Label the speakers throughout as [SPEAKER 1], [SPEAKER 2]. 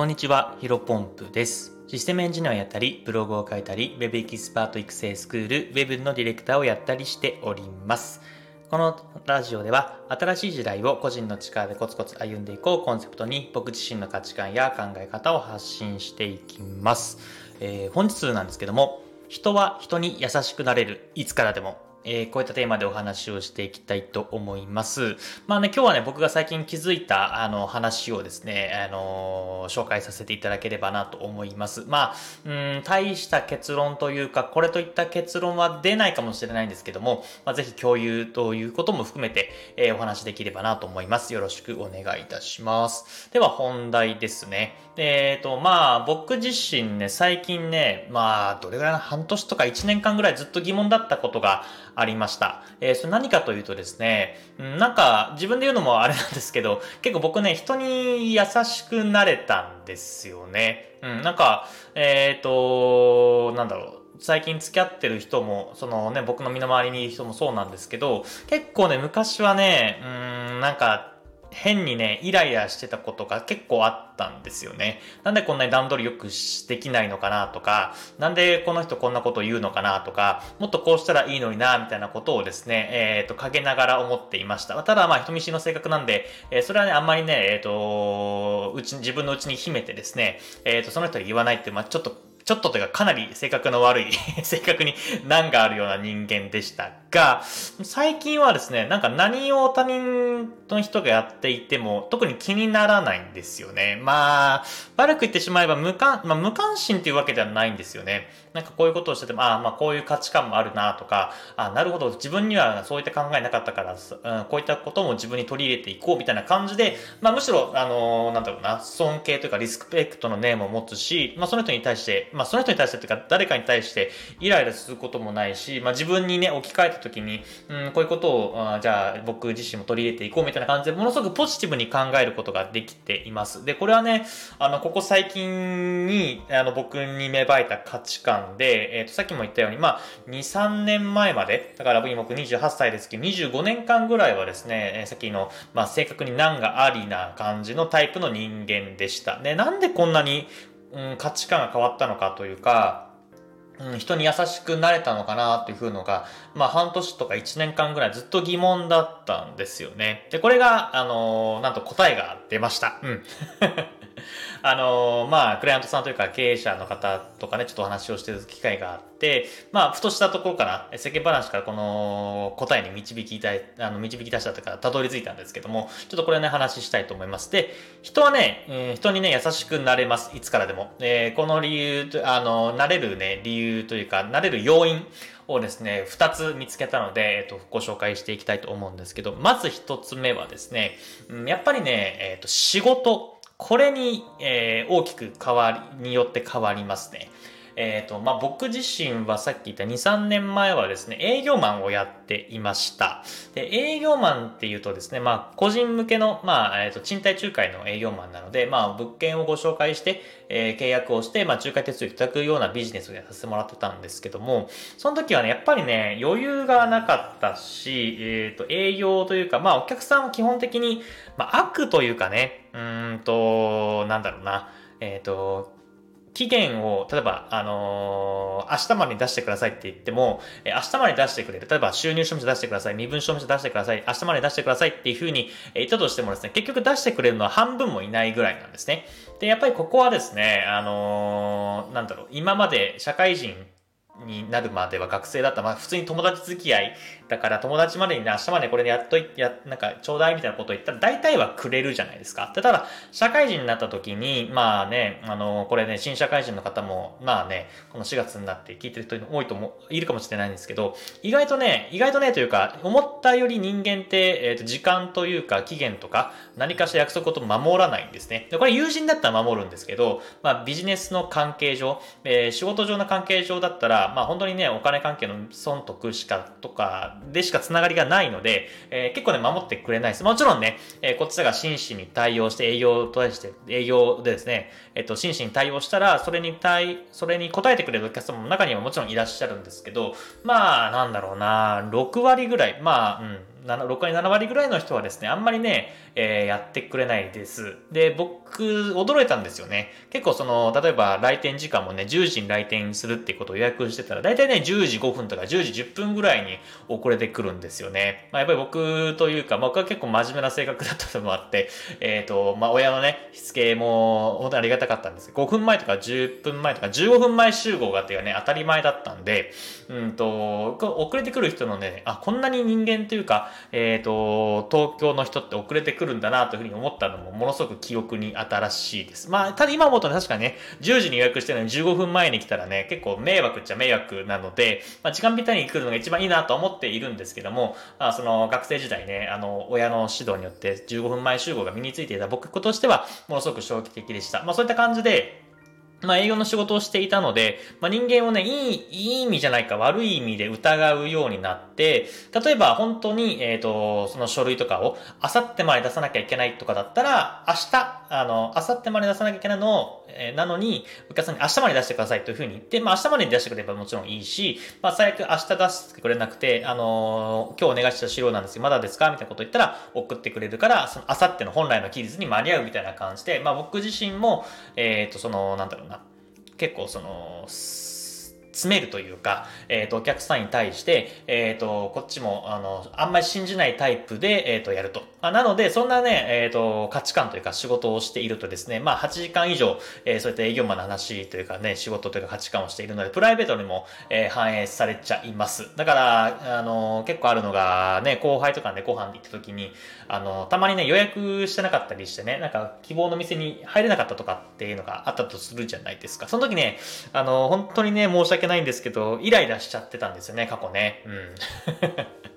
[SPEAKER 1] こんにちは、ヒロポンプです。システムエンジニアをやったり、ブログを書いたり、Web エキスパート育成スクール、Web のディレクターをやったりしております。このラジオでは、新しい時代を個人の力でコツコツ歩んでいこうコンセプトに、僕自身の価値観や考え方を発信していきます。えー本日なんですけども、人は人に優しくなれる、いつからでも。えーこういったテーマでお話をしていきたいと思います。まあね、今日はね、僕が最近気づいた、あの、話をですね、あの紹介させていただければなと思います。まあ、うん、大した結論というか、これといった結論は出ないかもしれないんですけども、まあ、ぜひ共有ということも含めて、えーお話できればなと思います。よろしくお願いいたします。では、本題ですね。えっ、と、まあ、僕自身ね、最近ね、まあ、どれぐらいの半年とか1年間ぐらいずっと疑問だったことがありました。えーそれ何かというとですね、うんなんか自分で言うのもあれなんですけど、結構僕ね、人に優しくなれたんですよね。うん、なんか、えっ、と、なんだろう。最近付き合ってる人も、そのね、僕の身の回りにいる人もそうなんですけど、結構ね、昔はね、うん、なんか、変にね、イライラしてたことが結構あったんですよね。なんでこんなに段取りよくできないのかなとか、なんでこの人こんなこと言うのかなとか、もっとこうしたらいいのにな、みたいなことをですね、えっ、と、陰ながら思っていました。ただまあ人見知りの性格なんで、えーそれはね、あんまりね、えっ、と、うち、自分のうちに秘めてですね、えっ、と、その人に言わないって、まあちょっと、ちょっとというかかなり性格の悪い 性格に難があるような人間でしたが、最近はですね、なんか何を他人の人がやっていても特に気にならないんですよね。まあ、悪く言ってしまえば無関、まあ、無関心っていうわけではないんですよね。なんかこういうことをしてても、ああ、まあこういう価値観もあるなとか、あなるほど、自分にはそういった考えなかったから、うん、こういったことも自分に取り入れていこうみたいな感じで、まあむしろ、あのなんだろうな、尊敬というかリスペクトのネームを持つし、まあその人に対して、ままその人に対してというか誰かに対してイライラすることもないし、まあ自分にね、置き換えた時に、うん、こういうことを、あじゃあ僕自身も取り入れていこうみたいな感じで、ものすごくポジティブに考えることができています。で、これはね、あの、ここ最近に、あの、僕に芽生えた価値観で、えっ、と、さっきも言ったように、まあ、2、3年前まで、だから今僕28歳ですけど、25年間ぐらいはですね、えーさっきの、まあ、性格に難がありな感じのタイプの人間でした。で、なんでこんなに、うん、価値観が変わったのかというか、うん、人に優しくなれたのかなっていうのが、まあ半年とか1年間ぐらいずっと疑問だったんですよね。で、これが、あのーなんと答えが出ました。うん。あのまあ、クライアントさんというか経営者の方とかね、ちょっとお話をしてる機会があって、まあ、ふとしたところから、世間話からこの答えに導きたい、あの、導き出したというか、たどり着いたんですけども、ちょっとこれね、話したいと思います。で、人はね、えー人にね、優しくなれます。いつからでも。えーこの理由と、あの、なれるね、理由というか、なれる要因をですね、二つ見つけたので、えっ、と、ご紹介していきたいと思うんですけど、まず一つ目はですね、うんやっぱりね、えっ、と、仕事、これに、えー大きく変わり、によって変わりますね。えっ、と、まあ、僕自身はさっき言った2、3年前はですね、営業マンをやっていました。で、営業マンっていうとですね、まあ、個人向けの、まあ、えっ、と、賃貸仲介の営業マンなので、まあ、物件をご紹介して、えー契約をして、まあ、仲介手数料いただくようなビジネスをやらせてもらってたんですけども、その時はね、やっぱりね、余裕がなかったし、えっ、と、営業というか、まあ、お客さんは基本的に、まあ、悪というかね、うんと、なんだろうな、えっ、と、期限を、例えば、あのー明日までに出してくださいって言っても、えー明日まで出してくれる。例えば、収入証明書出してください。身分証明書出してください。明日まで出してくださいっていうふうにえ言ったとしてもですね、結局出してくれるのは半分もいないぐらいなんですね。で、やっぱりここはですね、あのーなんだろう、今まで社会人になるまでは学生だった。まあ普通に友達付き合いだから友達までにね、明日までこれでやっとい、や、なんかちょうだいみたいなことを言ったら大体はくれるじゃないですか。でただ、社会人になった時に、まあね、あの、これね、新社会人の方も、まあね、この4月になって聞いてる人多いと思う、いるかもしれないんですけど、意外とね、意外とね、というか、思ったより人間って、えっ、と、時間というか、期限とか、何かしら約束事を守らないんですね。で、これ友人だったら守るんですけど、まあビジネスの関係上、えー仕事上の関係上だったら、まあ本当にね、お金関係の損得しか、とかでしかつながりがないので、えー結構ね、守ってくれないです。もちろんね、えーこっちが真摯に対応して営業と対して、営業でですね、えっ、と、真摯に対応したら、それに対、それに応えてくれるお客様も中にはもちろんいらっしゃるんですけど、まあ、なんだろうな、6割ぐらい、まあ、うん、6割、7割ぐらいの人はですね、あんまりね、えー、やってくれないです。で、僕、驚いたんですよね。結構その、例えば来店時間もね、10時に来店するってことを予約してたら、だいたいね、10時5分とか10時10分ぐらいに遅れてくるんですよね。まあ、やっぱり僕というか、僕は結構真面目な性格だったのもあって、えっ、ー、と、まあ、親のね、しつけも、本当にありがたかったんです5分前とか10分前とか15分前集合がっていうね、当たり前だったんで、うんと、遅れてくる人のね、あ、こんなに人間というか、えっ、ー、と、東京の人って遅れてくるんだなというふうに思ったのもものすごく記憶に新しいです。まあ、ただ今思うと確かにね、10時に予約してるのに15分前に来たらね、結構迷惑っちゃ迷惑なので、まあ、時間ぴったりに来るのが一番いいなと思っているんですけども、まあ、その学生時代ね、あの、親の指導によって15分前集合が身についていた僕としては、ものすごく衝撃的でした。まあ、そういった感じで、まあ、営業の仕事をしていたので、まあ、人間をね、いい、いい意味じゃないか悪い意味で疑うようになって、例えば本当に、えっ、ー、と、その書類とかを、あさってまで出さなきゃいけないとかだったら、明日、あの、あさってまで出さなきゃいけないのを、えー、なのに、お客さんに明日まで出してくださいというふうに言って、まあ、明日まで出してくれればもちろんいいし、まあ、最悪明日出してくれなくて、あのー、今日お願いした資料なんですけど、まだですかみたいなこと言ったら、送ってくれるから、その、あさっての本来の期日に間に合うみたいな感じで、まあ、僕自身も、えっ、と、その、なんだろう、結構その、詰めるというか、えっ、ー、と、お客さんに対して、えっ、ー、と、こっちも、あの、あんまり信じないタイプで、えっ、ー、と、やると。あなので、そんなね、えっ、と、価値観というか仕事をしているとですね、まあ、8時間以上、えそういった営業マンの話というかね、仕事というか価値観をしているので、プライベートにも、え反映されちゃいます。だから、あの、結構あるのが、ね、後輩とかね、ご飯で行った時に、あの、たまにね、予約してなかったりしてね、なんか、希望の店に入れなかったとかっていうのがあったとするじゃないですか。その時ね、あの、本当にね、申し訳ないんですけど、イライラしちゃってたんですよね、過去ね。うん。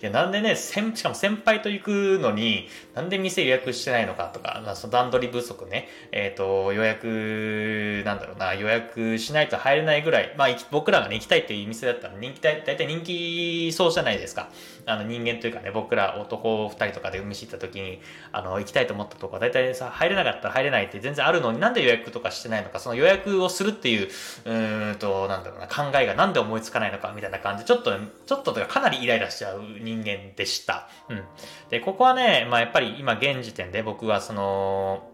[SPEAKER 1] いや、なんでね、しかも先輩と行くのに、なんで店予約してないのかとか、まあ、その段取り不足ね、えっ、ー、と、予約、なんだろうな、予約しないと入れないぐらい、まあ、僕らがね、行きたいっていう店だったら人気、大体人気そうじゃないですか。あの、人間というかね、僕ら男二人とかで飯行った時に、あの、行きたいと思ったとこ大体さ、入れなかったら入れないって全然あるのになんで予約とかしてないのか、その予約をするっていう、うんと、なんだろうな、考えがなんで思いつかないのかみたいな感じ、ちょっと、ちょっととかかなりイライラしてちゃう人間でした。うん。で、ここはね、まあやっぱり今現時点で僕はその、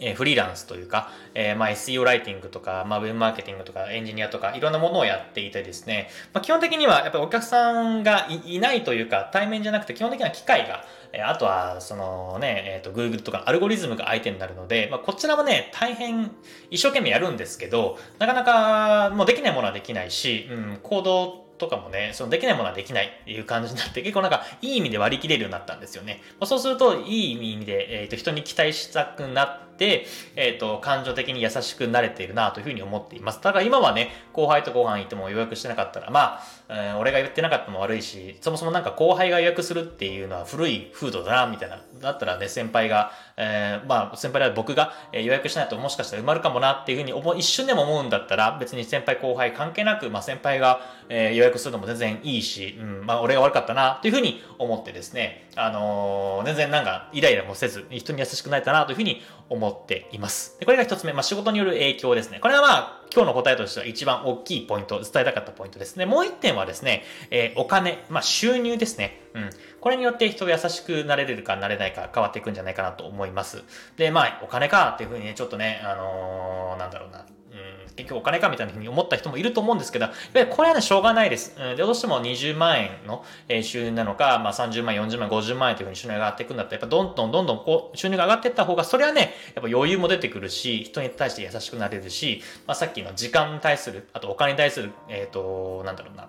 [SPEAKER 1] え、フリーランスというか、えー、まあ SEO ライティングとか、まあウェブマーケティングとかエンジニアとかいろんなものをやっていてですね、まあ基本的にはやっぱりお客さんがいないというか対面じゃなくて基本的な機械が、え、あとはそのね、えっ、ー、と Google とかアルゴリズムが相手になるので、まあこちらもね、大変一生懸命やるんですけど、なかなかもうできないものはできないし、うん、行動とかもね、そのできないものはできないっていう感じになって、結構なんかいい意味で割り切れるようになったんですよね。ま、そうすると、いい意味で、えっ、ー、と、人に期待したくなって、えっ、ー、と、感情的に優しくなれているなというふうに思っています。ただ今はね、後輩とご飯行っても予約してなかったら、まあ、えー、俺が言ってなかったのも悪いし、そもそもなんか後輩が予約するっていうのは古い風土だな、みたいな。だったらね、先輩が、えー、まあ、先輩では僕が予約しないともしかしたら埋まるかもなっていうふうに思う一瞬でも思うんだったら、別に先輩後輩関係なく、まあ先輩が、えー、予約するのも全然いいし、うん、まあ俺が悪かったな、っていうふうに思ってですね、あのー、全然なんかイライラもせず、人に優しくなれたな、というふうに思っています。でこれが一つ目、まあ仕事による影響ですね。これはまあ、今日の答えとしては一番大きいポイント、伝えたかったポイントですね。もう一点はですね、えー、お金、まあ収入ですね。うん。これによって人が優しくなれるかなれないか変わっていくんじゃないかなと思います。ますで、まあ、お金かっていうふうにね、ちょっとね、あのー、なんだろうな。うん、結局お金かみたいなふうに思った人もいると思うんですけど、やっぱりこれはね、しょうがないです。うん、で、どうしても20万円の収入なのか、まあ30万、40万、50万円というふうに収入が上がっていくんだったら、やっぱどんどんどんどんこう収入が上がっていった方が、それはね、やっぱ余裕も出てくるし、人に対して優しくなれるし、まあさっきの時間に対する、あとお金に対する、えっ、ー、と、なんだろうな、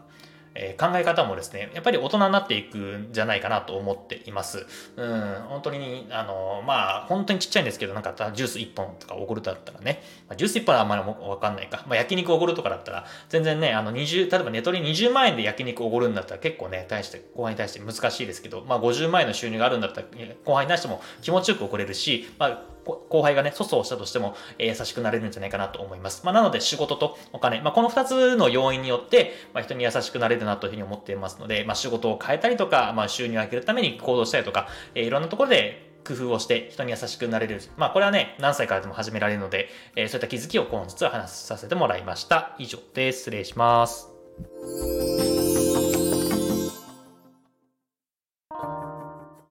[SPEAKER 1] え、考え方もですね、やっぱり大人になっていくんじゃないかなと思っています。うん、本当に、あの、まあ、本当にちっちゃいんですけど、なんかジュース1本とかおごるだったらね、ま、ジュース1本はあんまりわかんないか。まあ、焼肉おごるとかだったら、全然ね、あの、20、例えばネトリ20万円で焼肉おごるんだったら結構ね、対して、後輩に対して難しいですけど、まあ、50万円の収入があるんだったら、後輩に対しても気持ちよくおごれるし、まあ、後輩がね、粗相したとしても、え、優しくなれるんじゃないかなと思います。まあ、なので仕事とお金、まあ、この二つの要因によって、まあ、人に優しくなれるなというふうに思っていますので、まあ、仕事を変えたりとか、まあ、収入を上げるために行動したりとか、えー、いろんなところで工夫をして人に優しくなれる。まあこれはね、何歳からでも始められるので、えー、そういった気づきを本日は話させてもらいました。以上です。失礼します。